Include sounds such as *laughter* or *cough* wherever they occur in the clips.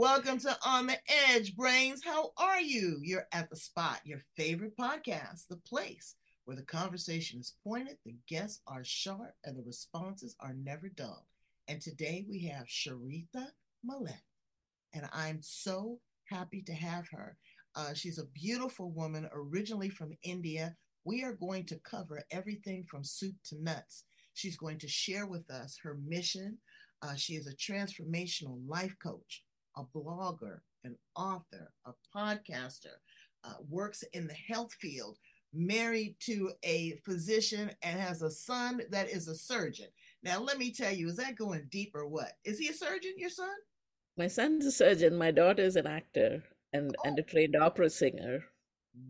Welcome to On the Edge, Brains. How are you? You're at the spot, your favorite podcast, the place where the conversation is pointed, the guests are sharp, and the responses are never dull. And today we have Sreelatha Meleth, and I'm so happy to have her. Uh, she's a beautiful woman, originally from India. We are going to cover everything from soup to nuts. She's going to share with us her mission. Uh, she is a transformational life coach, a blogger, an author, a podcaster, uh, works in the health field, married to a physician, and has a son that is a surgeon. Now, let me tell you, is that going deep or what? Is he a surgeon, your son? My son's a surgeon. My daughter is an actor and, oh. and a trained opera singer.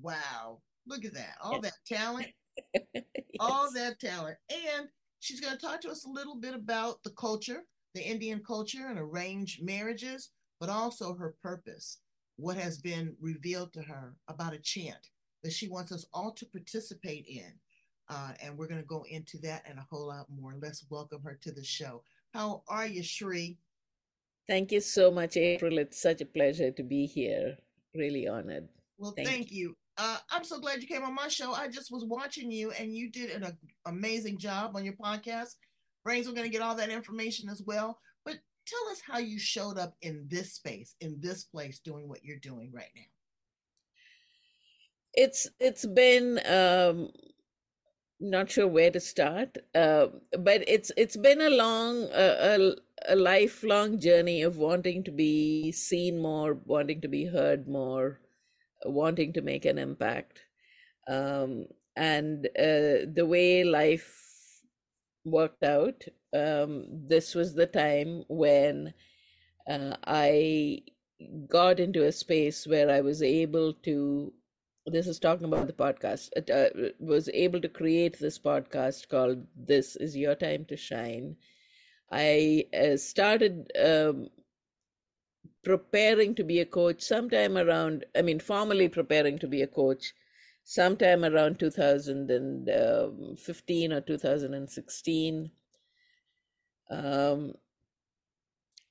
Wow. Look at that. All yes. that talent. *laughs* yes. All that talent. And she's going to talk to us a little bit about the culture, the Indian culture, and arranged marriages, but also her purpose, what has been revealed to her about a chant that she wants us all to participate in. Uh, and we're going to go into that and a whole lot more. Let's welcome her to the show. How are you, Sree? Thank you so much, April. It's such a pleasure to be here. Really honored. Well, thank, thank you. you. Uh, I'm so glad you came on my show. I just was watching you, and you did an a, amazing job on your podcast. Brains, we're going to get all that information as well. Tell us how you showed up in this space, in this place, doing what you're doing right now. It's it's been um, not sure where to start, uh, but it's it's been a long a, a lifelong journey of wanting to be seen more, wanting to be heard more, wanting to make an impact. Um, and uh, the way life worked out, um, this was the time when uh, I got into a space where I was able to. This is talking about the podcast. Uh, was able to create this podcast called "This Is Your Time to Shine," I uh, started um, preparing to be a coach sometime around, I mean, formally preparing to be a coach sometime around 2015 or 2016. Um,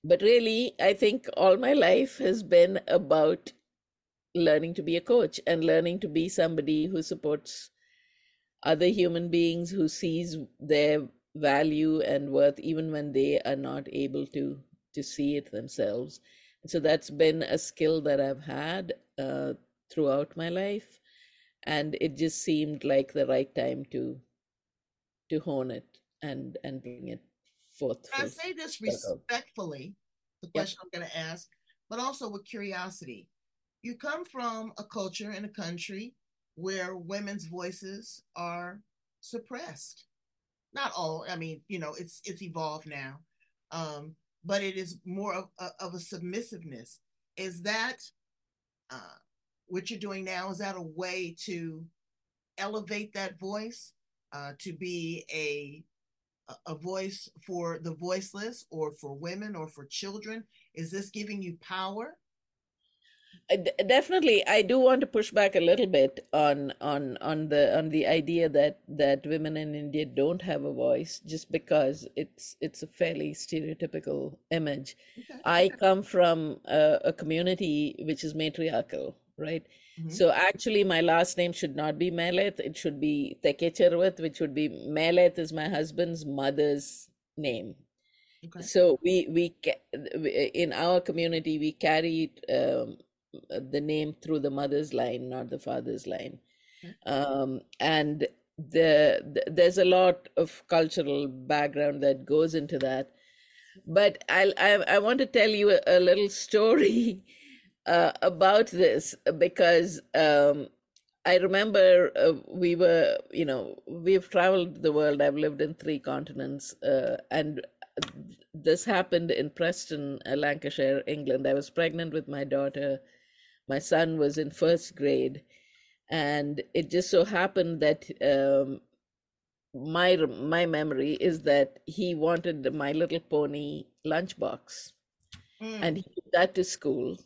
but really, I think all my life has been about learning to be a coach and learning to be somebody who supports other human beings, who sees their value and worth even when they are not able to to see it themselves so that's been a skill that i've had uh, throughout my life and it just seemed like the right time to to hone it and and bring it forth i say this respectfully the question yep. i'm going to ask but also with curiosity. You come from a culture in a country where women's voices are suppressed. Not all i mean you know it's it's evolved now um but it is more of, of a submissiveness. Is that uh what you're doing now is that a way to elevate that voice uh to be a a voice for the voiceless or for women or for children? Is this giving you power? Definitely. I do want to push back a little bit on on on the on the idea that that women in india don't have a voice just because it's it's a fairly stereotypical image. I come from a, a, community which is matriarchal right mm-hmm. so actually my last name should not be meleth it should be tekechirwith which would be meleth is my husband's mother's name okay. so we we in our community we carry um, the name through the mother's line, not the father's line. Um, and the, the, there's a lot of cultural background that goes into that. But I'll, I, I want to tell you a, a little story *laughs* uh, about this because um, I remember uh, we were, you know, we've traveled the world. I've lived in three continents, uh, and this happened in Preston, uh, Lancashire, England. I was pregnant with my daughter. My son was in first grade, and it just so happened that um, my my memory is that he wanted the my little pony lunchbox, mm. and he took that to school.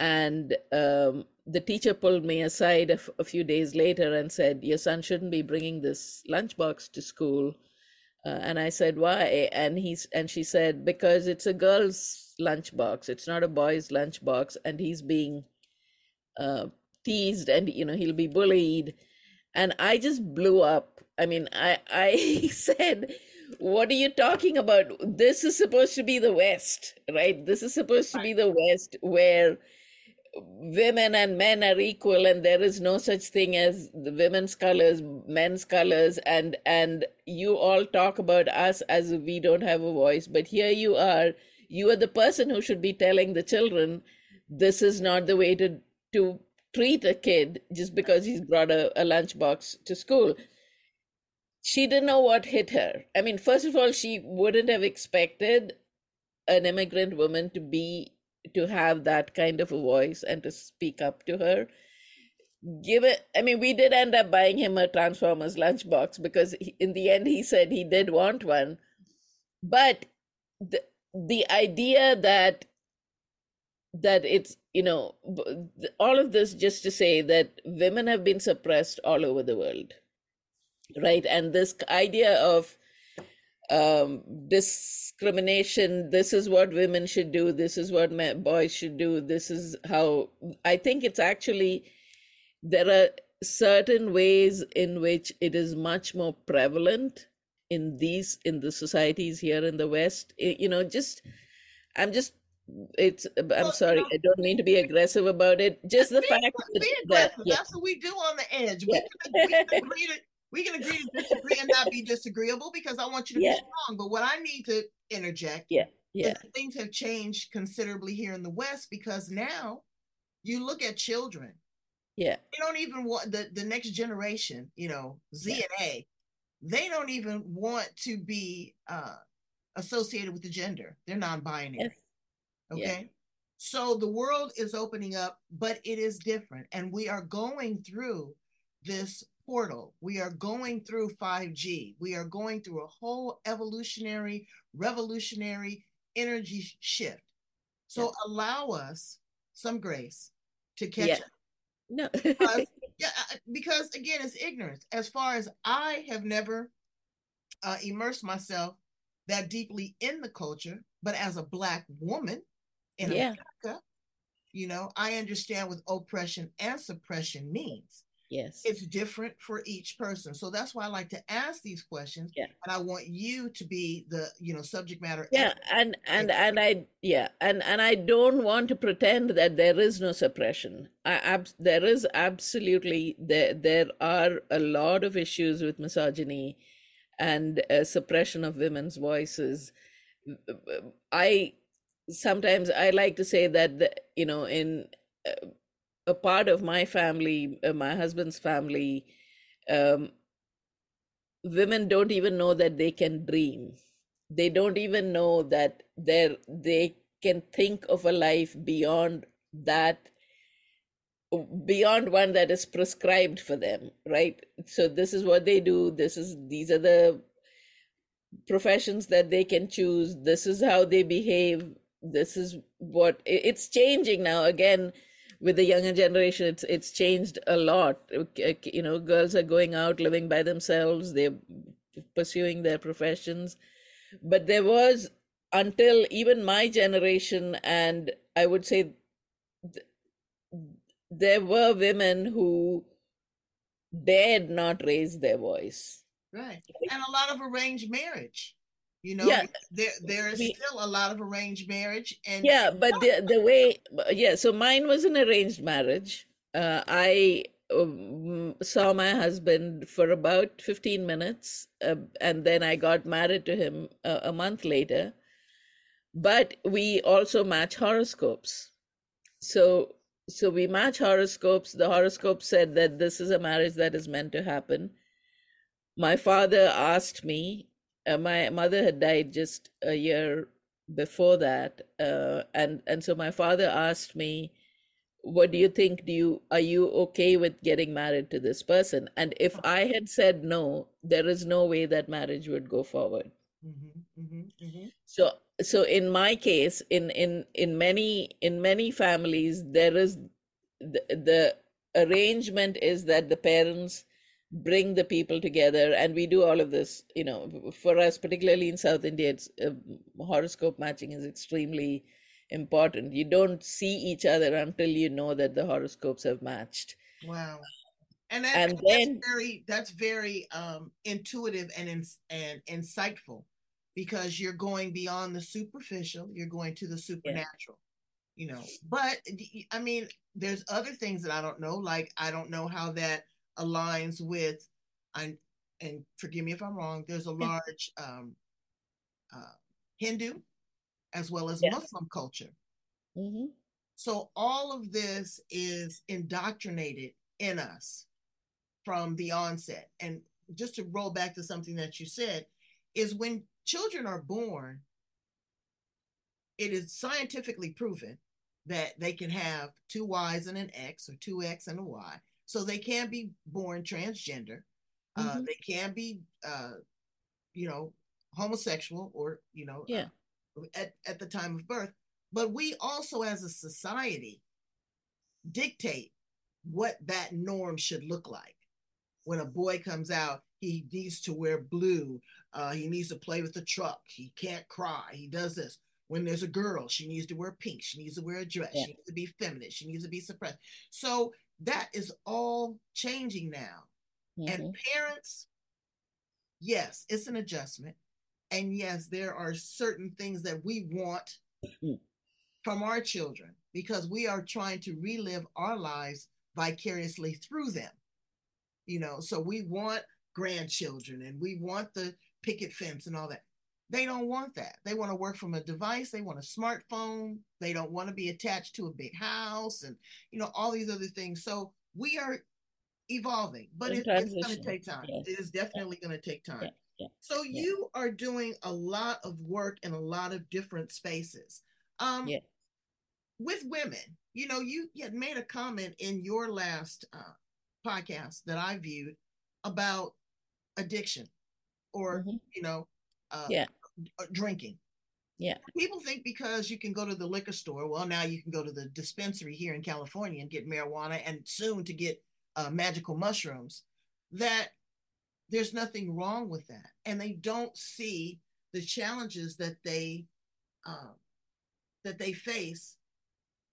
And um, the teacher pulled me aside a, f- a few days later and said, "Your son shouldn't be bringing this lunchbox to school." Uh, and I said, "Why?" And he's and she said, "Because it's a girl's lunchbox. It's not a boy's lunchbox, and he's being uh, teased, and you know he'll be bullied." And I just blew up. I mean, I I *laughs* said, "What are you talking about? This is supposed to be the West, right? This is supposed to be the West where." Women and men are equal and there is no such thing as the women's colors men's colors and and you all talk about us as we don't have a voice. But here you are you are the person who should be telling the children this is not the way to to treat a kid just because he's brought a, a lunchbox to school. She didn't know what hit her. I mean first of all she wouldn't have expected an immigrant woman to be to have that kind of a voice and to speak up to her. Give it i mean we did end up buying him a transformers lunchbox because he, in the end he said he did want one. But the the idea that that it's you know all of this just to say that women have been suppressed all over the world right? And this idea of um, discrimination. This is what women should do. This is what men, boys should do. This is how I think it's actually there are certain ways in which it is much more prevalent in these in the societies here in the West. you know, just I'm just it's i'm well, sorry you know, i don't mean to be aggressive about it just the fact that, that yeah. that's what we do on the edge yeah. we, can, we, can agree to, we can agree to disagree and not be disagreeable because I want you to yeah. be strong. But what I need to interject yeah. Yeah. things have changed considerably here in the West because now you look at children. Yeah. They don't even want the, the next generation, you know, Z yeah. and A, they don't even want to be uh, associated with the gender. They're non-binary. Yes. Okay. Yeah. So the world is opening up, but it is different. And we are going through this portal. We are going through 5G. We are going through a whole evolutionary, revolutionary energy shift. So allow us some grace to catch yeah. up. No. *laughs* because, yeah, because again, it's ignorance. As far as I have never uh, immersed myself that deeply in the culture, but as a black woman in yeah. America, you know, I understand what oppression and suppression means. Yes. It's different for each person. So that's why I like to ask these questions. Yeah. And I want you to be the, you know, subject matter. Yeah. And and and I yeah. And and I don't want to pretend that there is no suppression. I ab- there is absolutely there there are a lot of issues with misogyny and uh, suppression of women's voices. I sometimes I like to say that the, you know in uh, a part of my family, uh, my husband's family, um, women don't even know that they can dream. They don't even know that they they can think of a life beyond that beyond one that is prescribed for them right? So this is what they do. This is these are the professions that they can choose. This is how they behave. This is what it's changing now. Again with the younger generation it's it's changed a lot. You know girls are going out living by themselves they're pursuing their professions. But there was until even my generation and i would say th- there were women who dared not raise their voice. Right. And a lot of arranged marriage you know, yeah. there there is we, still a lot of arranged marriage, and yeah, but the the way, yeah. So mine was an arranged marriage. Uh, I um, saw my husband for about fifteen minutes, uh, and then I got married to him a, a month later. But we also match horoscopes, so so we match horoscopes. The horoscope said that this is a marriage that is meant to happen. My father asked me. Uh, my mother had died just a year before that, uh, and and so my father asked me, "What do you think? Do you are you okay with getting married to this person?" And if I had said no, there is no way that marriage would go forward. Mm-hmm, mm-hmm, mm-hmm. So so in my case in in in many in many families there is the, the arrangement is that the parents bring the people together and we do all of this you know for us particularly in south india it's uh, horoscope matching is extremely important you don't see each other until you know that the horoscopes have matched wow and, that, and then, that's very that's very um intuitive and in, and insightful because you're going beyond the superficial, you're going to the supernatural. Yeah. You know, but I mean, there's other things that I don't know. Like I don't know how that aligns with, I and forgive me if I'm wrong. There's a large um, uh, Hindu as well as Muslim culture. Mm-hmm. So all of this is indoctrinated in us from the onset. And just to roll back to something that you said, is when children are born, it is scientifically proven that they can have two Y's and an X or two X and a Y. So they can be born transgender. Uh, mm-hmm. Uh, they can be, uh, you know, homosexual or, you know, yeah. Uh, at, at the time of birth. But we also, as a society, dictate what that norm should look like. When a boy comes out, he needs to wear blue. Uh, he needs to play with the truck. He can't cry. He does this. When there's a girl, she needs to wear pink. She needs to wear a dress. Yeah. She needs to be feminine. She needs to be suppressed. So that is all changing now. Mm-hmm. And parents, yes, it's an adjustment. And yes, there are certain things that we want mm-hmm. from our children because we are trying to relive our lives vicariously through them. You know, so we want grandchildren and we want the picket fence and all that. They don't want that. They want to work from a device. They want a smartphone. They don't want to be attached to a big house and, you know, all these other things. So we are evolving, but it, it's going to take time. It is definitely yeah. going to take time. Yeah. So you are doing a lot of work in a lot of different spaces. Um, yeah. With women, you know, you had made a comment in your last uh, podcast that I viewed about addiction or mm-hmm. you know uh, yeah uh, drinking. Yeah. People think because you can go to the liquor store well now you can go to the dispensary here in california and get marijuana and soon to get uh, magical mushrooms that there's nothing wrong with that. And they don't see the challenges that they uh, that they face.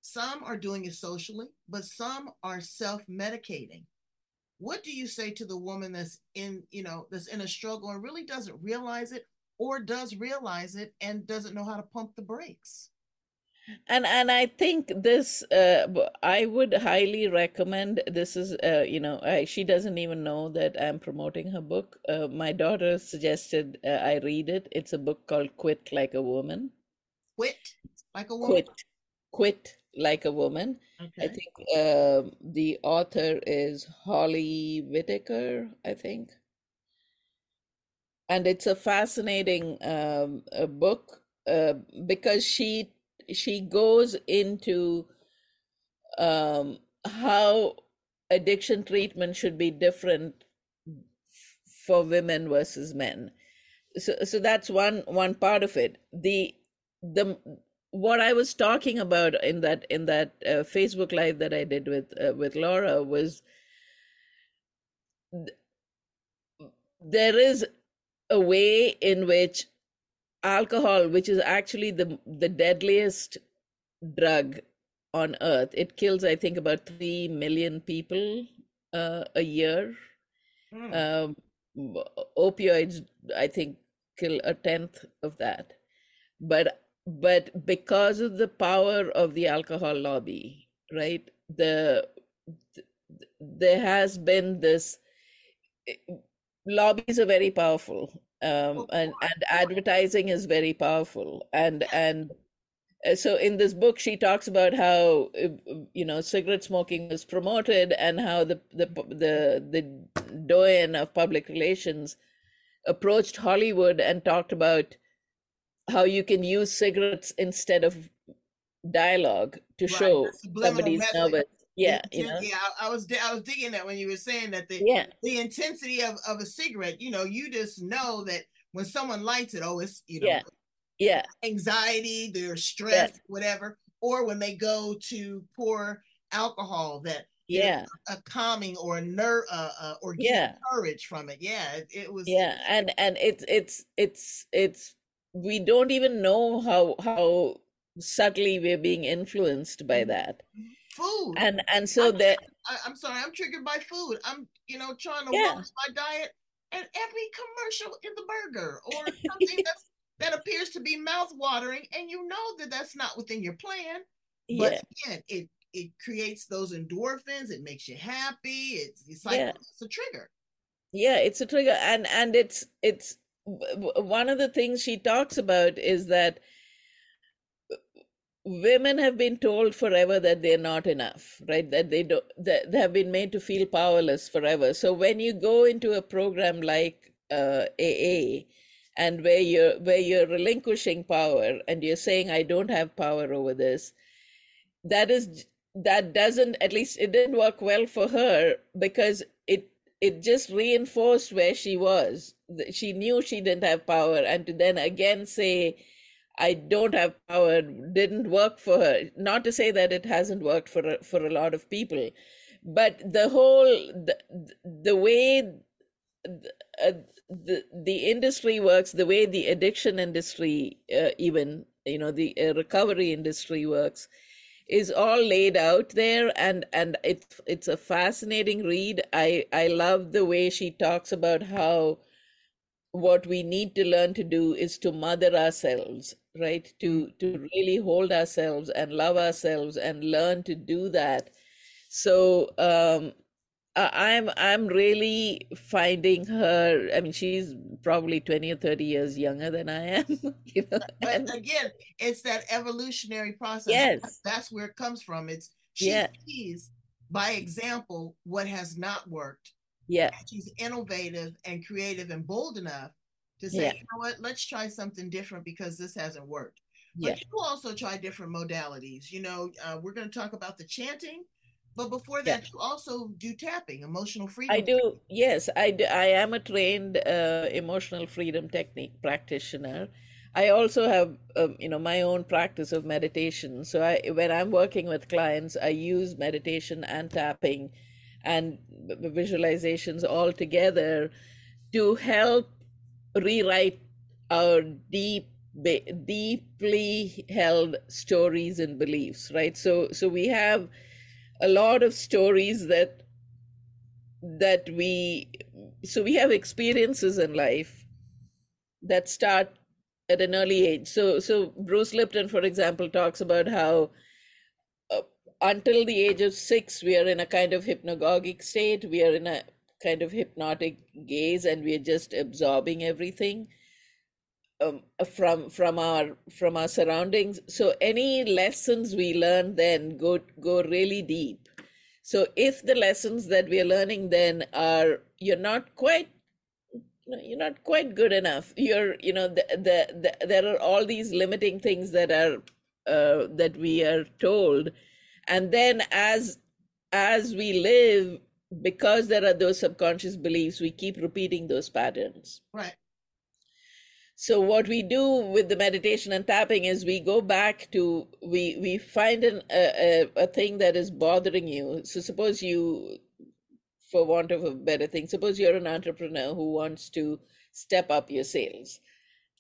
Some are doing it socially but some are self-medicating. What do you say to the woman that's in you know that's in a struggle and really doesn't realize it or does realize it and doesn't know how to pump the brakes and and i think this uh, i would highly recommend this is uh, you know I, she doesn't even know that i'm promoting her book uh, my daughter suggested uh, i read it it's a book called quit like a woman quit like a woman quit quit like a woman. Okay. I think uh, the author is Holly Whitaker, I think. And it's a fascinating um, a book uh, because she she goes into um, how addiction treatment should be different for women versus men. So, so that's one one part of it. The the what I was talking about in that in that uh, Facebook live that I did with uh, with Laura was th- there is a way in which alcohol, which is actually the the deadliest drug on earth, it kills I think about three million people uh, a year. Mm. Um, opioids, I think, kill a tenth of that, but but because of the power of the alcohol lobby right the, the there has been this lobbies are very powerful um, and and advertising is very powerful and and uh, so in this book she talks about how uh, you know cigarette smoking was promoted and how the the the the doyen of public relations approached hollywood and talked about how you can use cigarettes instead of dialogue to right. show somebody's nervous yeah you know? yeah I, I, was i was digging that when you were saying that the yeah. the intensity of, of a cigarette you know you just know that when someone lights it oh it's you know yeah. yeah anxiety their stress yeah. whatever or when they go to pour alcohol that yeah. a calming or a nerve uh, uh, or yeah. courage from it. Yeah it, it, was yeah and and it's it's it's it's we don't even know how how subtly we're being influenced by mm-hmm. Food and and so I'm, that I, am sorry i'm triggered by food i'm you know trying to yeah. watch my diet and every commercial in the burger or something that's *laughs* that appears to be mouth watering and you know that that's not within your plan but yeah. again it it creates those endorphins it makes you happy it's it's like yeah. it's a trigger yeah it's a trigger and and it's it's one of the things she talks about is that women have been told forever that they're not enough right? That they don't that they have been made to feel powerless forever. So when you go into a program like uh, aa and where you're where you're relinquishing power and you're saying i don't have power over this that is that doesn't at least it didn't work well for her because it it just reinforced where she was. She knew she didn't have power and to then again say I don't have power didn't work for her. Not to say that it hasn't worked for for a lot of people, but the whole the, the way the, uh, the the industry works, the way the addiction industry, uh, even you know the uh, recovery industry works, is all laid out there, and and it's it's a fascinating read. I I love the way she talks about how what we need to learn to do is to mother ourselves right? To to really hold ourselves and love ourselves and learn to do that. So um i'm i'm really finding her i mean she's probably 20 or 30 years younger than i am *laughs* you know but and, again it's that evolutionary process. Yes. That's where it comes from. It's she yeah. sees by example what has not worked yeah she's innovative and creative and bold enough to say, yeah. you know what, let's try something different because this hasn't worked. Yeah. But you also try different modalities. You know, uh, we're going to talk about the chanting, but before that, yeah. you also do tapping, emotional freedom. I do. Yes, I do. I am a trained uh, emotional freedom technique practitioner. I also have, um, you know, my own practice of meditation. So I, when I'm working with clients, I use meditation and tapping and visualizations all together to help rewrite our deep deeply held stories and beliefs right? So so we have a lot of stories that that we so we have experiences in life that start at an early age. So so bruce lipton for example talks about how until the age of 6 we are in a kind of hypnagogic state. We are in a kind of hypnotic gaze and we're just absorbing everything um, from from our from our surroundings. So any lessons we learn then go go really deep. So if the lessons that we're learning then are you're not quite you're not quite good enough. You're you know the, the, the there are all these limiting things that are uh, that we are told and then as as we live because there are those subconscious beliefs, we keep repeating those patterns. Right. So what we do with the meditation and tapping is we go back to we we find an, a, a, a thing that is bothering you. So suppose you, for want of a better thing, suppose you're an entrepreneur who wants to step up your sales,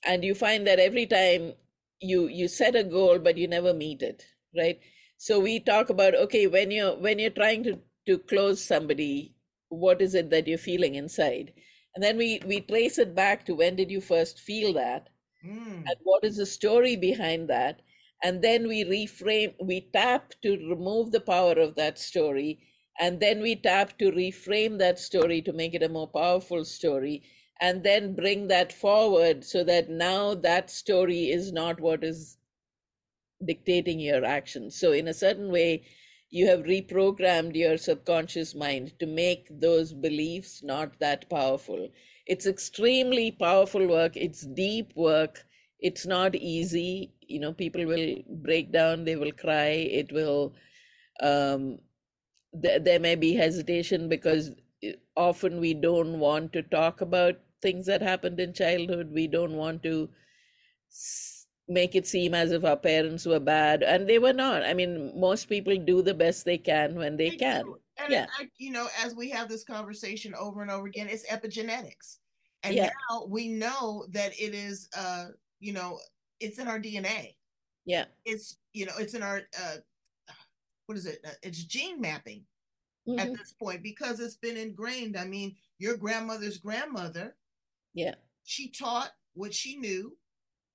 and you find that every time you you set a goal but you never meet it, right? So we talk about okay when you're when you're trying to to close somebody what is it that you're feeling inside? And then we we trace it back to when did you first feel that? Mm. and what is the story behind that? And then we reframe we tap to remove the power of that story. And then we tap to reframe that story to make it a more powerful story. And then bring that forward so that now that story is not what is dictating your actions. So, in a certain way, you have reprogrammed your subconscious mind to make those beliefs not that powerful. It's extremely powerful work, it's deep work, it's not easy. You know, people will break down, they will cry, it will, um, th- there may be hesitation because eh, often we don't want to talk about things that happened in childhood. We don't want to make it seem as if our parents were bad, and they were not. I mean, most people do the best they can when they, they can. Do. And yeah. I, you know, as we have this conversation over and over again, it's epigenetics. And yeah. now we know that it is, uh, you know, it's in our DNA. Yeah. It's, you know, it's in our, uh, what is it? Uh, it's gene mapping mm-hmm. at this point because it's been ingrained. I mean, your grandmother's grandmother yeah. She taught what she knew.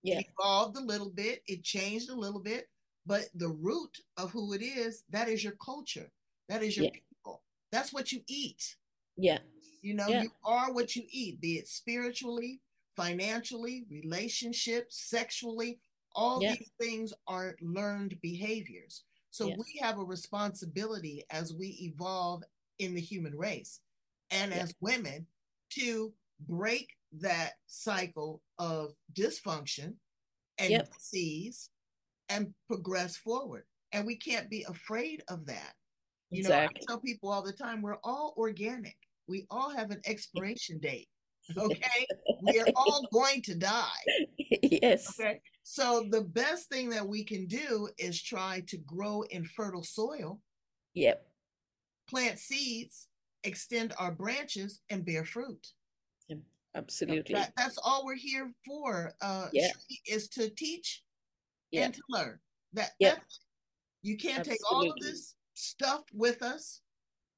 Yeah. It evolved a little bit. It changed a little bit. But the root of who it is, that is your culture. That is your yeah. people. That's what you eat. Yeah. You know, yeah. you are what you eat, be it spiritually, financially, relationships, sexually. All yeah. these things are learned behaviors. So we have a responsibility as we evolve in the human race and as women to break that cycle of dysfunction and yep. disease and progress forward. And we can't be afraid of that. You exactly. know, I tell people all the time, we're all organic. We all have an expiration date. Okay. we are all *laughs* going to die. Yes. Okay. So the best thing that we can do is try to grow in fertile soil. Yep. Plant seeds, extend our branches, and bear fruit. Absolutely. That, that's all we're here for. Uh, yeah. is to teach yeah. and to learn. That yeah. you can't Absolutely. take all of this stuff with us.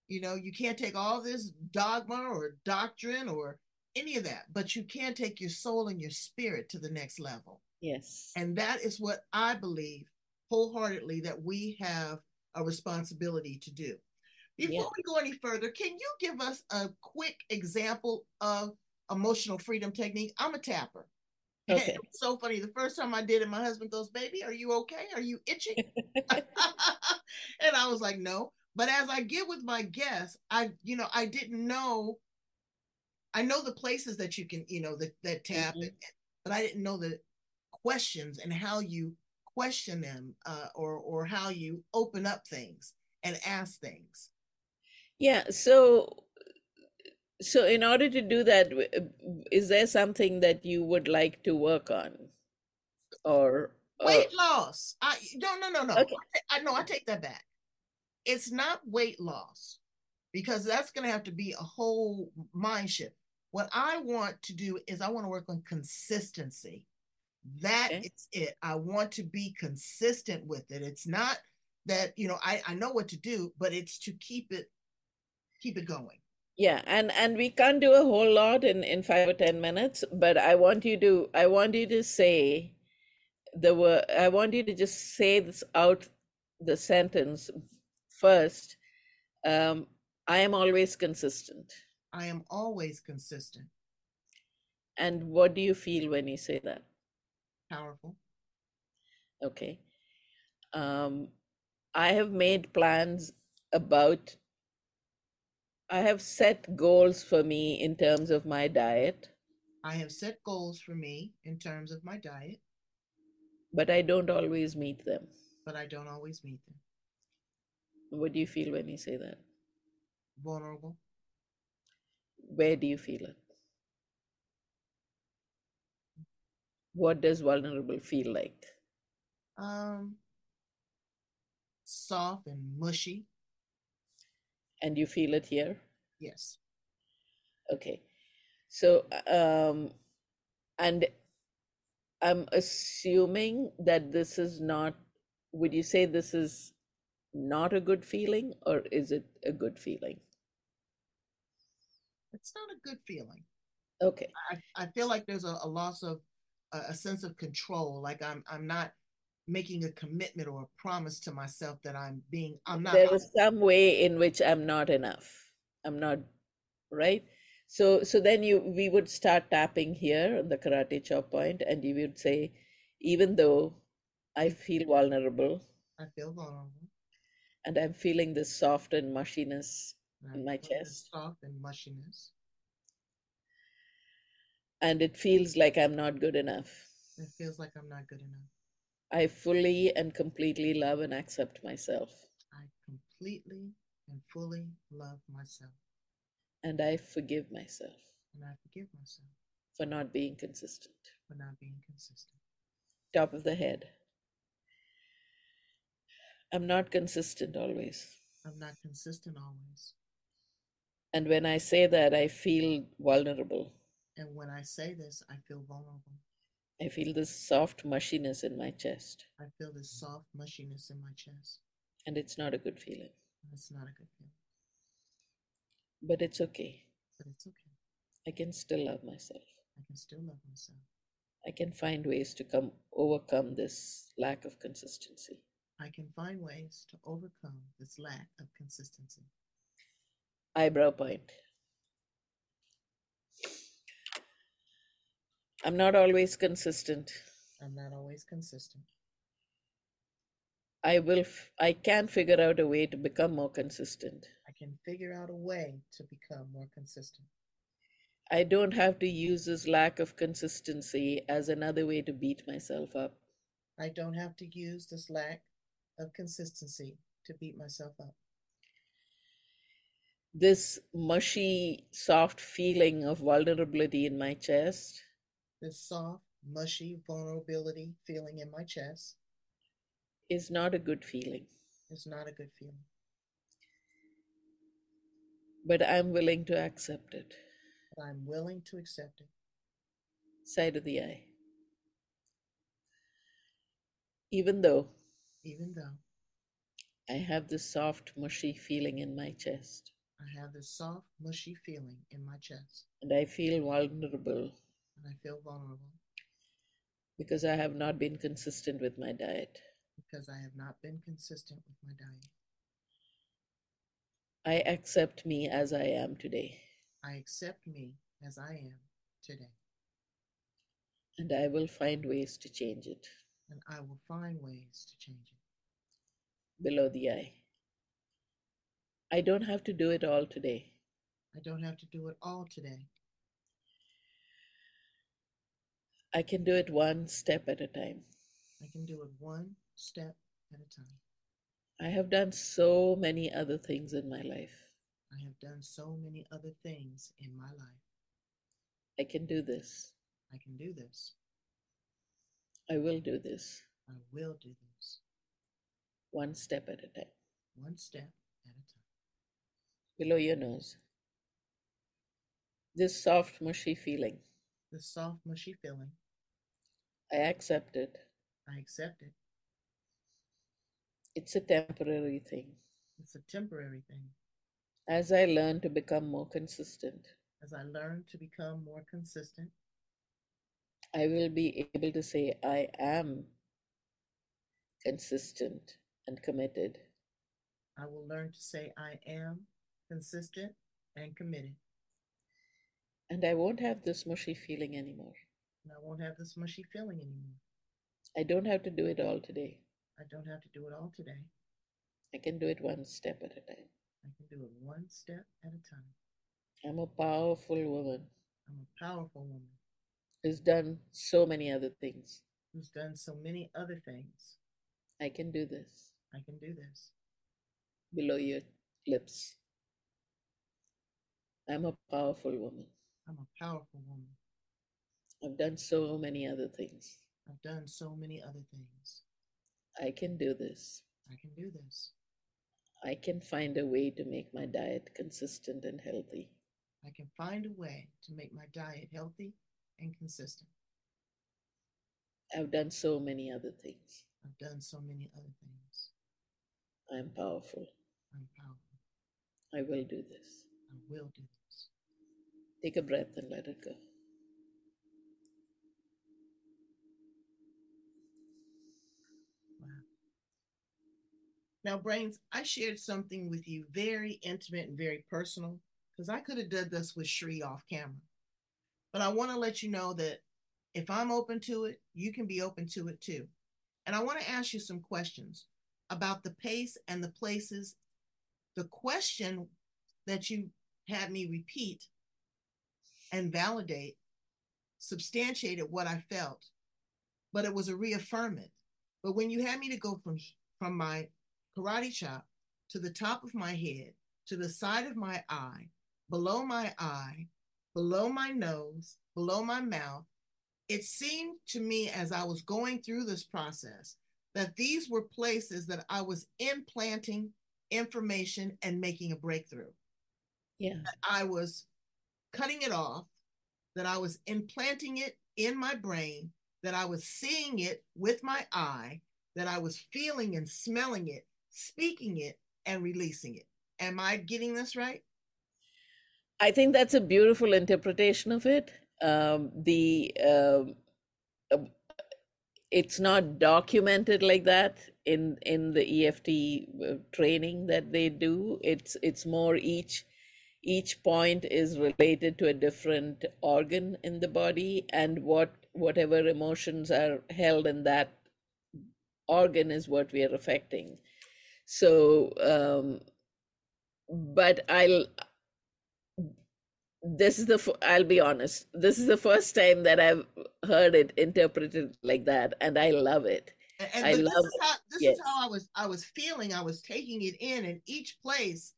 You know, you can't take all this dogma or doctrine or any of that, but you can take your soul and your spirit to the next level. Yes. And that is what I believe wholeheartedly that we have a responsibility to do. Before yeah. we go any further, can you give us a quick example of emotional freedom technique. I'm a tapper. Okay. so funny. The first time I did it, my husband goes, Baby, are you okay? Are you itching? *laughs* *laughs* and I was like, No. But as I get with my guests, I, you know, I didn't know. I know the places that you can, you know, that, that tap, mm-hmm. but I didn't know the questions and how you question them uh, or or how you open up things and ask things. Yeah. So so in order to do that uh, there something that you would like to work on? Or weight loss. I no no no no. Okay. I, I know i take that back. It's not weight loss because that's going to have to be a whole mind shift. What i want to do is i want to work on consistency. That okay. is it. I want to be consistent with it. It's not that you know i i know what to do but it's to keep it keep it going yeah and and we can't do a whole lot in in five or ten minutes but i want you to i want you to say the word i want you to just say this out the sentence first. Um i am always consistent. I am always consistent. And what do you feel when you say that? Powerful. Okay. Um i have made plans about I have set goals for me in terms of my diet. I have set goals for me in terms of my diet. But I don't always meet them. But I don't always meet them. What do you feel when you say that? Vulnerable. Where do you feel it? What does vulnerable feel like? Um, soft and mushy. And you feel it here? Yes. Okay. So, um, and I'm assuming that this is not, would you say this is not a good feeling or is it a good feeling? It's not a good feeling. Okay. I, I feel like there's a, a loss of a, a sense of control. Like I'm, I'm not making a commitment or a promise to myself that I'm being I'm not there is some way in which I'm not enough. I'm not right. So so then you we would start tapping here on the karate chop point and you would say, even though I feel vulnerable I feel vulnerable. and I'm feeling this soft and mushiness and in my chest. Soft and mushiness. And it feels like I'm not good enough. It feels like I'm not good enough. I fully and completely love and accept myself. I completely and fully love myself. And I forgive myself And I forgive myself for not being consistent. for not being consistent. Top of the head. I'm not consistent always. I'm not consistent always. And when I say that, I feel vulnerable. And when I say this, I feel vulnerable. I feel this soft mushiness in my chest. I feel this soft mushiness in my chest. And it's not a good feeling. It's not a good feeling. But it's okay. But it's okay. I can still love myself. I can still love myself. I can find ways to come overcome this lack of consistency. I can find ways to overcome this lack of consistency. Eyebrow point. I'm not always consistent. I'm not always consistent. I will f- I can figure out a way to become more consistent. I can figure out a way to become more consistent. I don't have to use this lack of consistency as another way to beat myself up. I don't have to use this lack of consistency to beat myself up. This mushy, soft feeling of vulnerability in my chest This soft, mushy vulnerability feeling in my chest is not a good feeling, is not a good feeling, but I'm willing to accept it. but I'm willing to accept it. Side of the eye. Even though Even though I have this soft, mushy feeling in my chest I have this soft, mushy feeling in my chest and I feel vulnerable and I feel vulnerable because I have not been consistent with my diet. because I have not been consistent with my diet. I accept me as I am today I accept me as I am today, and I will find ways to change it. and I will find ways to change it. Below the eye. I don't have to do it all today. I don't have to do it all today. I can do it one step at a time. I can do it one step at a time. I have done so many other things in my life. I have done so many other things in my life. I can do this. I can do this. I will do this I will do this one step at a time. one step at a time. Below your nose. This soft, mushy feeling. This soft, mushy feeling, I accept it. I accept it. It's a temporary thing. It's a temporary thing. As I learn to become more consistent, As I learn to become more consistent, I will be able to say I am consistent and committed. I will learn to say I am consistent and committed. And I won't have this mushy feeling anymore. And I won't have this mushy feeling anymore. I don't have to do it all today. I don't have to do it all today. I can do it one step at a time. I can do it one step at a time. I'm a powerful woman I'm a powerful woman who's done so many other things. who's done so many other things. I can do this. I can do this. Below your lips. I'm a powerful woman. I'm a powerful woman. I've done so many other things. I've done so many other things. I can do this. I can do this. I can find a way to make my diet consistent and healthy. I can find a way to make my diet healthy and consistent. I've done so many other things. I've done so many other things. I'm powerful. I'm powerful. I will do this. I will do this. Take a breath and let it go. Now, Brains, I shared something with you very intimate and very personal because I could have done this with Sree off camera. But I want to let you know that if I'm open to it, you can be open to it too. And I want to ask you some questions about the pace and the places. The question that you had me repeat and validate substantiated what I felt, but it was a reaffirmment. But when you had me to go from from my karate chop to the top of my head, to the side of my eye, below my eye, below my nose, below my mouth, it seemed to me as I was going through this process that these were places that I was implanting information and making a breakthrough. Yeah. That I was cutting it off, that I was implanting it in my brain, that I was seeing it with my eye, that I was feeling and smelling it, speaking it, and releasing it. Am I getting this right? I think that's a beautiful interpretation of it. Um, the uh, it's not documented like that in in the EFT uh, training that they do. It's it's more each each point is related to a different organ in the body, and what whatever emotions are held in that organ is what we are affecting. So, um, but I'll this is the i'll be honest this is the first time that i've heard it interpreted like that and i love it and, and I love this, is how, this yes. is how i was i was feeling i was taking it in in each place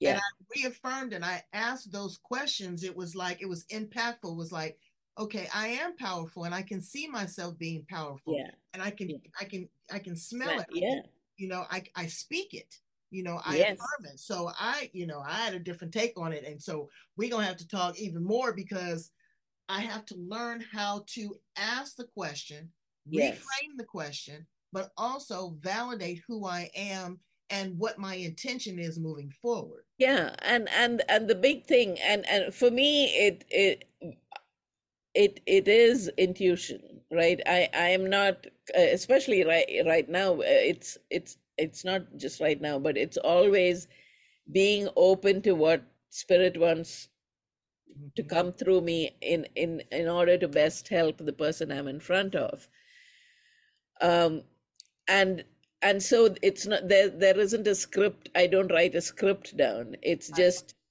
yeah. and i reaffirmed and i asked those questions it was like it was impactful it was like okay i am powerful and i can see myself being powerful yeah. and i can yeah. i can i can smell it yeah you know i i speak it you know i yes. affirm it so i you know i had a different take on it and so we're gonna have to talk even more because i have to learn how to ask the question yes. reframe the question but also validate who i am and what my intention is moving forward yeah and and and the big thing and and for me it it it it is intuition right? I i am not especially right right now it's it's it's not just right now but it's always being open to what spirit wants to mm-hmm. come through me in in in order to best help the person i'm in front of. Um and and so it's not there there isn't a script. I don't write a script down. It's just uh, uh,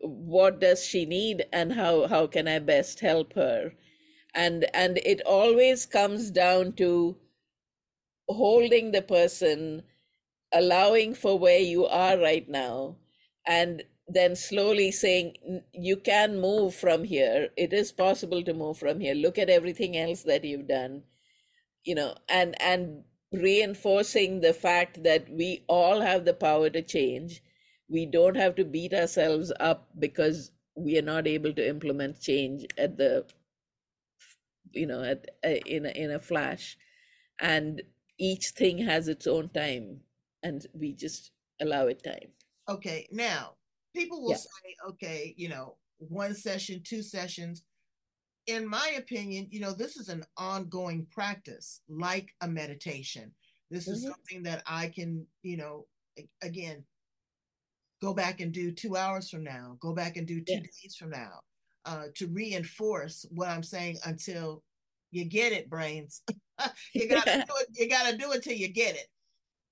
what does she need and how how can i best help her and and it always comes down to holding the person, allowing for where you are right now, and then slowly saying, You can move from here. It is possible to move from here. Look at everything else that you've done, you know, and, and reinforcing the fact that we all have the power to change. We don't have to beat ourselves up because we are not able to implement change at the you know at uh, in a, in a flash and each thing has its own time and we just allow it time okay now people will yeah. say okay you know one session two sessions in my opinion you know this is an ongoing practice like a meditation this mm-hmm. is something that i can you know again go back and do two hours from now go back and do two yeah. days from now uh, to reinforce what i'm saying until you get it brains *laughs* you gotta do it. You gotta do it till you get it.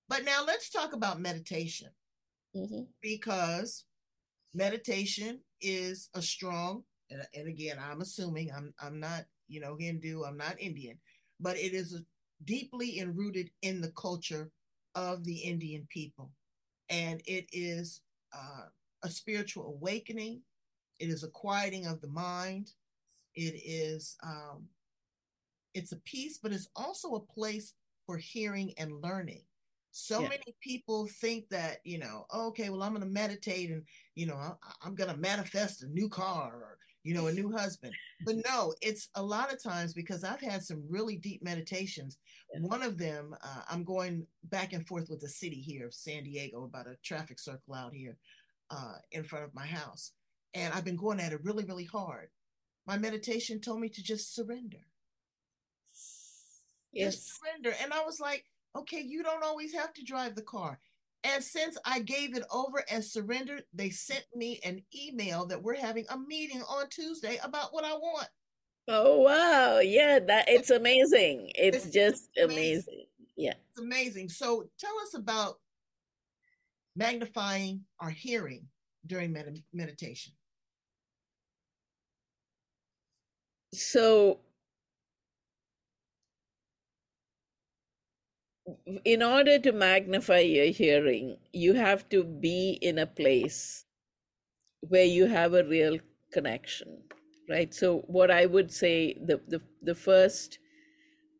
But now let's talk about meditation, mm-hmm. because meditation is a strong. And, and again, I'm assuming I'm I'm not you know Hindu. I'm not Indian, but it is a, deeply enrooted in the culture of the Indian people, and it is uh, a spiritual awakening. It is a quieting of the mind. It is um, it's a peace, but it's also a place for hearing and learning. So yeah. many people think that, you know, okay, well, I'm going to meditate and, you know, I, am going to manifest a new car or, you know, a new husband. But no, it's a lot of times because I've had some really deep meditations. One of them, uh, I'm going back and forth with the city here of San Diego about a traffic circle out here uh, in front of my house. And I've been going at it really, really hard. My meditation told me to just surrender yes. just surrender. And I was like, okay, you don't always have to drive the car. And since I gave it over and surrendered, they sent me an email that we're having a meeting on Tuesday about what I want. Oh wow. Yeah, that it's amazing. It's, It's just amazing. amazing. Yeah. It's amazing. So tell us about magnifying our hearing during med- meditation. So in order to magnify your hearing, you have to be in a place where you have a real connection, right? So what I would say the the, the first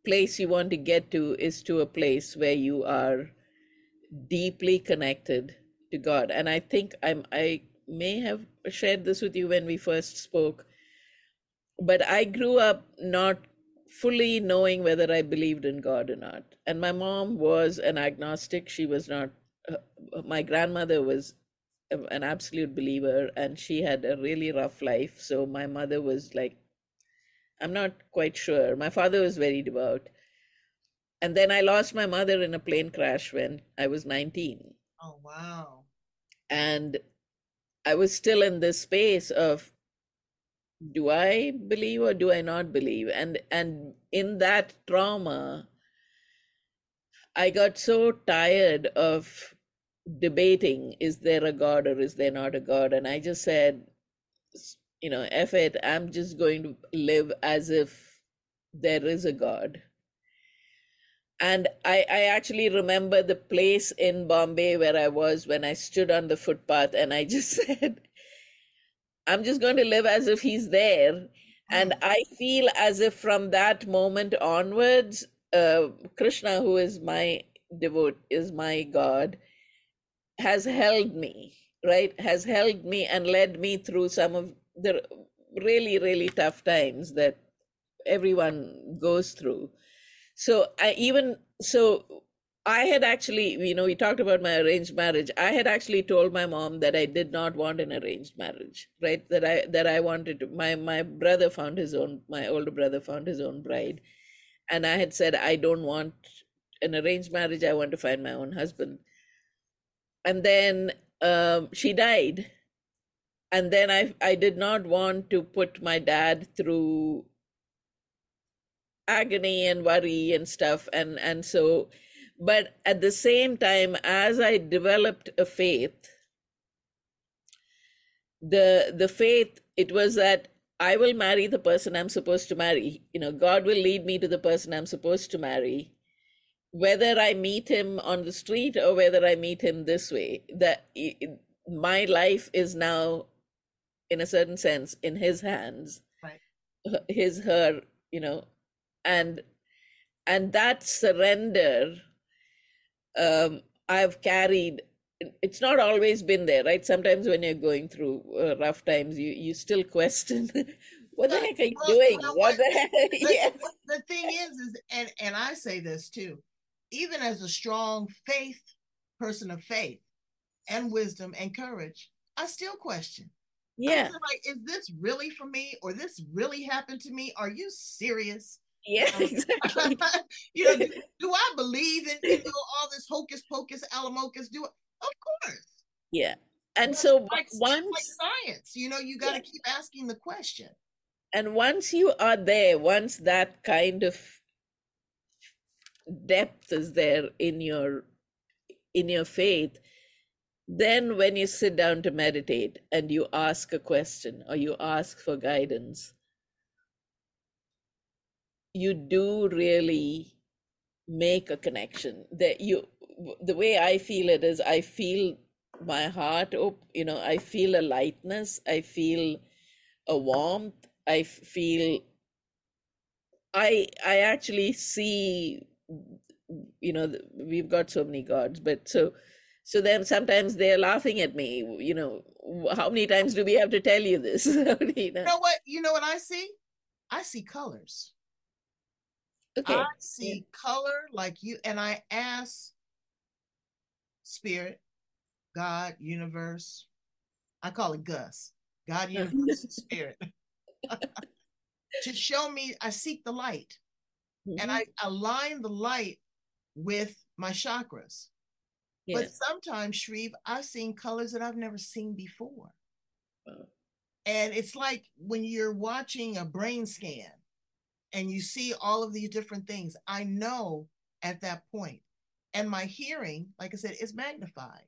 place you want to get to is to a place where you are deeply connected to God. And I think I'm I may have shared this with you when we first spoke, but I grew up not fully knowing whether I believed in God or not. And my mom was an agnostic. She was not, uh, my grandmother was an absolute believer and she had a really rough life. So my mother was like, I'm not quite sure. My father was very devout. And then I lost my mother in a plane crash when I was 19. Oh, wow. And I was still in this space of do I believe or do I not believe? And and in that trauma, I got so tired of debating is there a God or is there not a God? And I just said, you know, F it, I'm just going to live as if there is a God. And I, I actually remember the place in Bombay where I was when I stood on the footpath and I just *laughs* said, I'm just going to live as if he's there. And Mm. I feel as if from that moment onwards, uh, Krishna, who is my devote, is my God, has held me, right? Has held me and led me through some of the really, really tough times that everyone goes through. So I even so I had actually, you know, we talked about my arranged marriage. I had actually told my mom that I did not want an arranged marriage, right? That I that I wanted to, my my brother found his own, my older brother found his own bride, and I had said I don't want an arranged marriage. I want to find my own husband. And then um, she died, and then I I did not want to put my dad through agony and worry and stuff, and and so but at the same time as i developed a faith the the faith it was that i will marry the person i'm supposed to marry. You know god will lead me to the person i'm supposed to marry. Whether i meet him on the street or whether i meet him this way that my life is now in a certain sense in his hands. Right. his her you know and and that surrender um, I've carried. It's not always been there, right? Sometimes when you're going through uh, rough times, you you still question, *laughs* what the heck are you well, doing? know What the heck? *laughs* The, Yes. the thing is, is and and I say this too, even as a strong faith person of faith and wisdom and courage, I still question. Yeah. like, is this really for me, or this really happened to me? Are you serious? Yeah. *laughs* *laughs* Exactly. *laughs* you know, do, do I believe in you know all this hocus pocus, alamocus? Do I? Of course. Yeah. And so like, it's like once science, you know, you got to Yeah. keep asking the question. and once you are there, once that kind of depth is there in your in your faith, then when you sit down to meditate and you ask a question or you ask for guidance, you do really make a connection that you the way i feel it is i feel my heart op- you know i feel a lightness i feel a warmth i feel i i actually see you know we've got so many gods but so so then sometimes they're laughing at me you know how many times do we have to tell you this *laughs* you know? You know what? You know what I see? I see colors. Okay I see color like you, and I ask spirit, God, universe. I call it Gus. God, universe, *laughs* spirit. *laughs* to show me, I seek the light, and Mhm. I align the light with my chakras. But sometimes, Sree, I've seen colors that I've never seen before. And it's like when you're watching a brain scan and you see all of these different things, I know at that point, and my hearing, like I said, is magnified.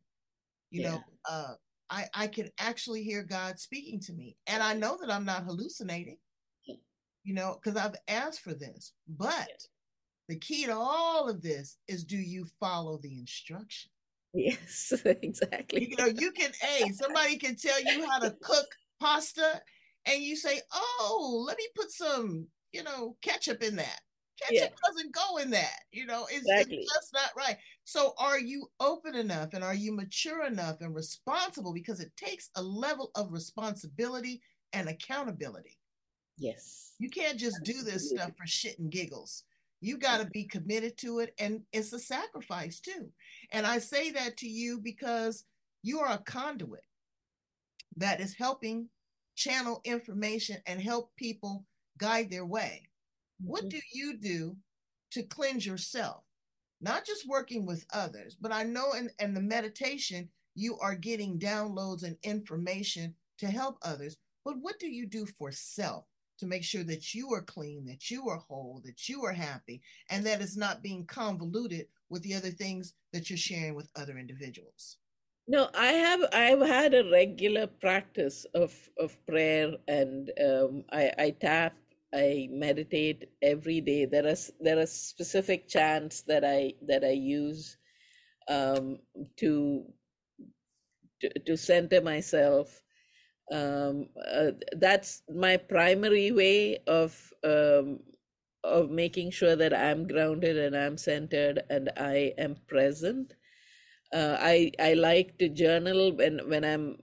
You yeah. know, uh, I I can actually hear God speaking to me, and I know that I'm not hallucinating. You know, because I've asked for this, but the key to all of this is do you follow the instruction? Yes, *laughs* exactly. You know, you can, hey, somebody can tell you how to cook pasta, and you say, oh, let me put some, you know, ketchup in that. Ketchup yeah. doesn't go in that. You know, it's, exactly. it's just not right. So, are you open enough and are you mature enough and responsible? Because it takes a level of responsibility and accountability. Yes. You can't just Absolutely. do this stuff for shit and giggles. You got to be committed to it. And it's a sacrifice too. And I say that to you because you are a conduit that is helping channel information and help people guide their way. Mm-hmm. What do you do to cleanse yourself? Not just working with others, but I know in, in the meditation, you are getting downloads and information to help others. But what do you do for self? to make sure that you are clean, that you are whole, that you are happy, and that it's not being convoluted with the other things that you're sharing with other individuals. No, I have I've had a regular practice of of prayer, and um, I I tap, I meditate every day. There are there are specific chants that I that I use um, to, to to center myself um, uh, that's my primary way of um, of making sure that I'm grounded and I'm centered and I am present. Uh, I I like to journal when when I'm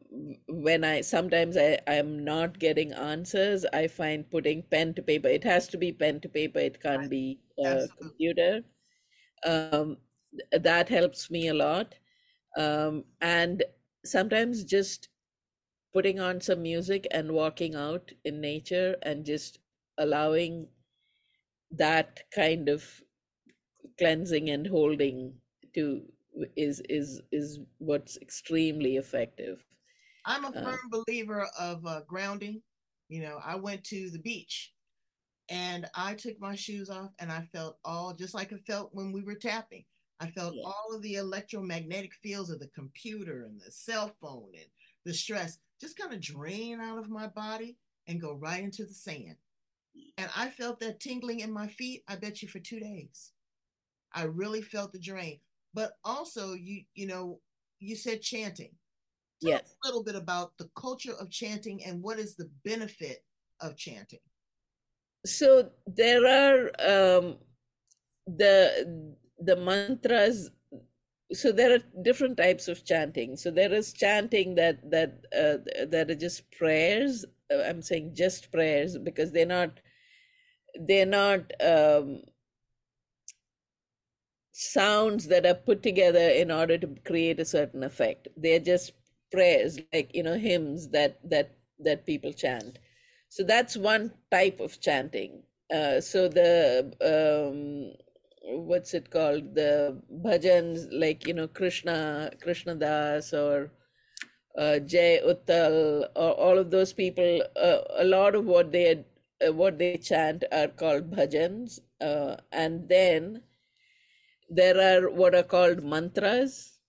when I sometimes I I'm not getting answers. I find putting pen to paper. It has to be pen to paper. It can't be a computer. Um, that helps me a lot. Um, and sometimes just putting on some music and walking out in nature and just allowing that kind of cleansing and holding to is is is what's extremely effective i'm a uh, firm uh, believer of uh, grounding you know i went to the beach and i took my shoes off and i felt all just like it felt when we were tapping i felt yeah. all of the electromagnetic fields of the computer and the cell phone and the stress just kind of drain out of my body and go right into the sand. And I felt that tingling in my feet, I bet you for two days. I really felt the drain. But also you, you know, you said chanting. Tell yes. a little bit about the culture of chanting and what is the benefit of chanting. So there are um, the the mantras so there are different types of chanting so there is chanting that that uh, that are just prayers uh, i'm saying just prayers because they're not they're not um, sounds that are put together in order to create a certain effect. They're just prayers like you know hymns that that that people chant. So that's one type of chanting. Uh, so the um, what's it called? The bhajans like you know krishna krishna das or uh, Jai Uttal or all of those people uh, a lot of what they uh, what they chant are called bhajans. Uh, and then there are what are called mantras.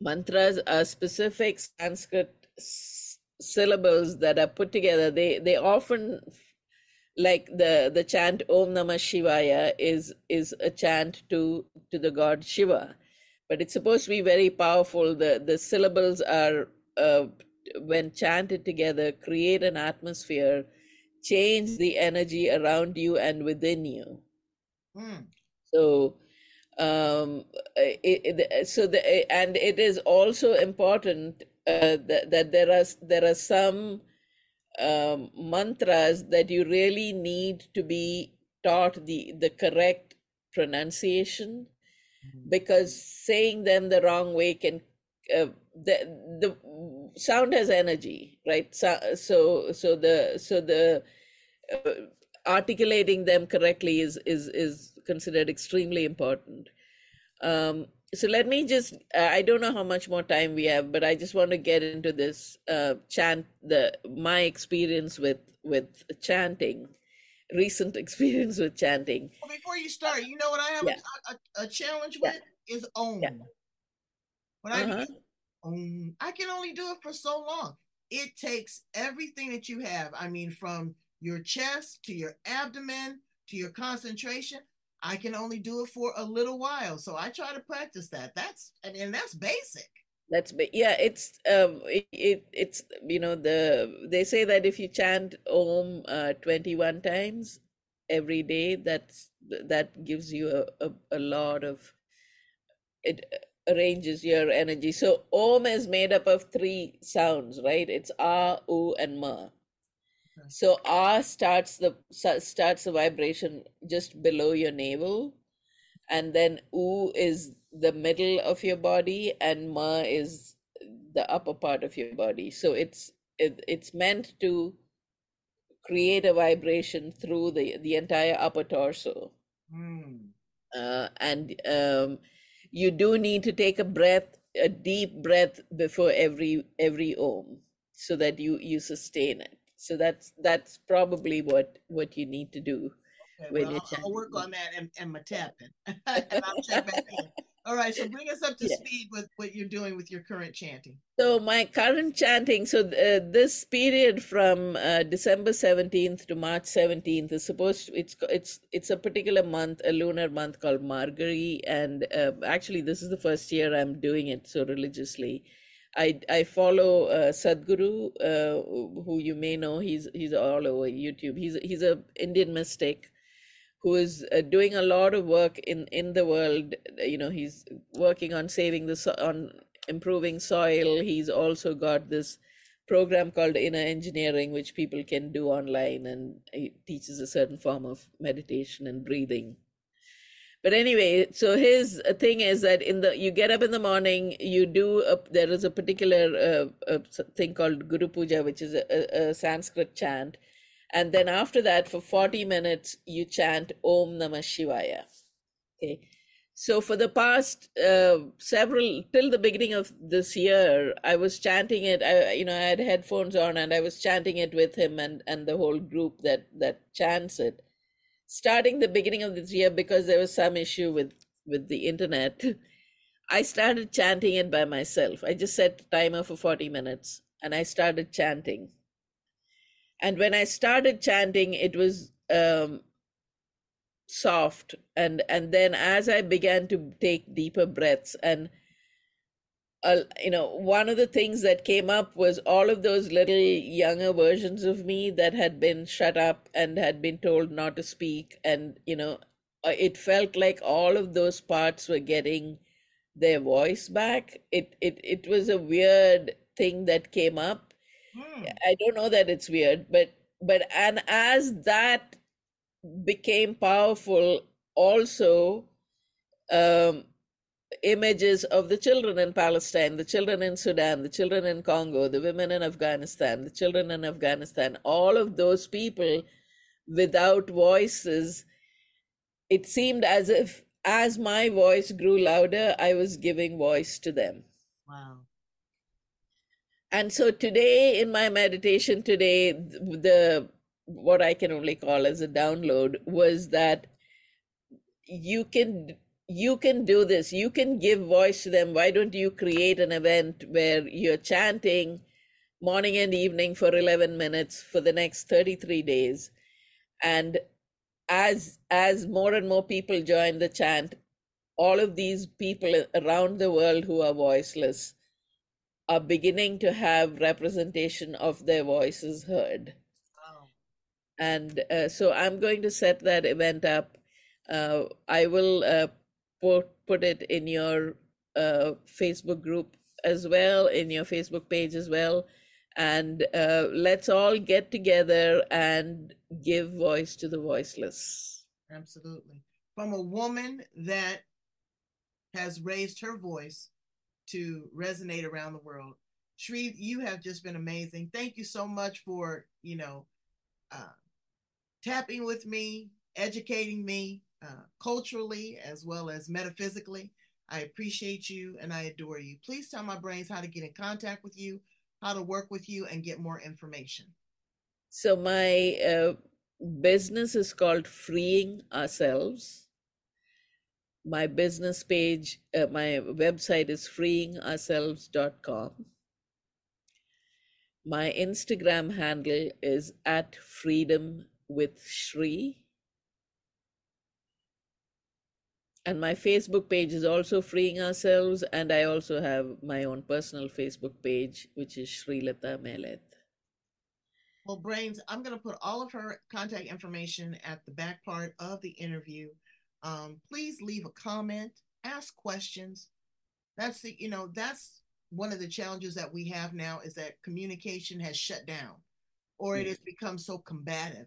Mantras are specific sanskrit syllables that are put together. They they often like the the chant om namah shivaya is is a chant to to the god shiva. But it's supposed to be very powerful. The the syllables are uh, when chanted together create an atmosphere change the energy around you and within you. Mm. So um it, it, so the and it is also important uh, that, that there are there are some um, mantras that you really need to be taught the the correct pronunciation mm-hmm. because saying them the wrong way can uh, the the sound has energy right so so, so the so the uh, articulating them correctly is is is considered extremely important um, so let me just uh, i don't know how much more time we have but i just want to get into this uh, chant the my experience with with chanting recent *laughs* experience with chanting. Well, before you start, you know what I have yeah. a, a, a, challenge with yeah. is own Yeah. When I uh-huh. do Om, I can only do it for so long. It takes everything that you have. I mean, from your chest to your abdomen to your concentration. I can only do it for a little while. So I try to practice that. That's and, that's basic. That's yeah. It's um. It, it, it's you know the they say that if you chant Om uh, twenty one times every day, that's that gives you a, a, a lot of it arranges your energy. So Om is made up of three sounds, right? It's Ah, U, and Ma. So R starts the starts the vibration just below your navel, and then U is the middle of your body, and Ma is the upper part of your body. So it's it, it's meant to create a vibration through the the entire upper torso. Mm. Uh, and um, you do need to take a breath, a deep breath before every every om, so that you you sustain it. So that's that's probably what what you need to do. Okay, when well, I'll, I'll, work on that and, and my tapping. *laughs* and I'll check back in. All right, so bring us up to yeah. speed with what you're doing with your current chanting. So my current chanting, so uh, this period from uh, December 17th to March 17th is supposed to, it's it's it's a particular month, a lunar month called Margazhi, and uh, actually this is the first year I'm doing it so religiously. I I follow uh, Sadhguru, uh, who you may know. He's he's all over YouTube. He's he's a Indian mystic who is uh, doing a lot of work in in the world. You know, he's working on saving the so- on improving soil. He's also got this program called inner engineering, which people can do online, and he teaches a certain form of meditation and breathing but anyway so his thing is that in the you get up in the morning you do a, there is a particular uh, a thing called guru puja which is a, a, sanskrit chant. And then after that for 40 minutes you chant om namah shivaya. Okay. So for the past uh, several till the beginning of this year i was chanting it. I you know i had headphones on and i was chanting it with him and and the whole group that that chants it starting the beginning of this year because there was some issue with with the internet i started chanting it by myself. I just set a timer for 40 minutes and i started chanting. And when i started chanting it was um, soft and and then as i began to take deeper breaths and uh, you know, one of the things that came up was all of those little younger versions of me that had been shut up and had been told not to speak. And, you know, uh, it felt like all of those parts were getting their voice back. It, it, it was a weird thing that came up. Hmm. I don't know that it's weird, but, but, and as that became powerful, also, um, images of the children in Palestine, the children in Sudan, the children in Congo, the women in Afghanistan, the children in Afghanistan, all of those people without voices, it seemed as if as my voice grew louder, I was giving voice to them. Wow. And so today in my meditation today, the what I can only call as a download was that you can you can do this. You can give voice to them. Why don't you create an event where you're chanting morning and evening for 11 minutes for the next 33 days? And as as more and more people join the chant, all of these people around the world who are voiceless are beginning to have representation of their voices heard. Wow. And uh, so I'm going to set that event up. Uh, I will uh, put put it in your uh, Facebook group as well, in your Facebook page as well, and uh, let's all get together and give voice to the voiceless. Absolutely, from a woman that has raised her voice to resonate around the world. Sree, you have just been amazing. Thank you so much for you know uh, tapping with me, educating me, uh, culturally as well as metaphysically. I appreciate you and I adore you. Please tell my brains how to get in contact with you, how to work with you, and get more information. So my uh, business is called Freeing Ourselves. My business page, uh, my website is freeingourselves.com. My Instagram handle is at freedom with Sree. And my Facebook page is also Freeing Ourselves. And I also have my own personal Facebook page, which is Sreelatha Meleth. Well, Brains, I'm going to put all of her contact information at the back part of the interview. Um, please leave a comment, ask questions. That's the, you know, that's one of the challenges that we have now is that communication has shut down or it has become so combative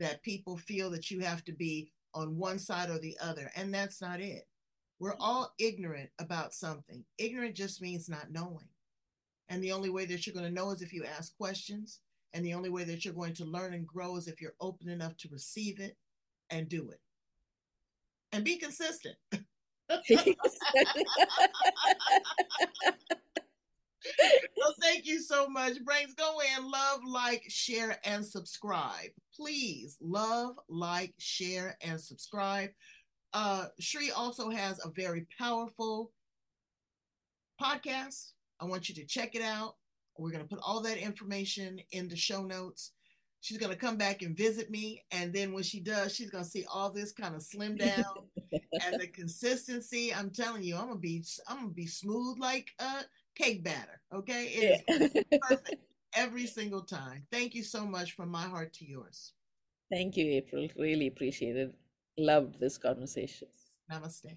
that people feel that you have to be on one side or the other. And that's not it. We're all ignorant about something. Ignorant just means not knowing. And the only way that you're going to know is if you ask questions. And the only way that you're going to learn and grow is if you're open enough to receive it and do it. And be consistent. *laughs* *laughs* *laughs* well, thank you so much. Brains, go in, love, like, share, and subscribe. Please love, like, share, and subscribe. Uh, Sree also has a very powerful podcast. I want you to check it out. We're going to put all that information in the show notes. She's going to come back and visit me. And then when she does, she's going to see all this kind of slim down *laughs* and the consistency. I'm telling you, I'm going to be, I'm going to be smooth like uh, cake batter. Okay. It yeah. is *laughs* perfect every single time. Thank you so much from my heart to yours. Thank you, April. Really appreciate it. Loved this conversation. Namaste.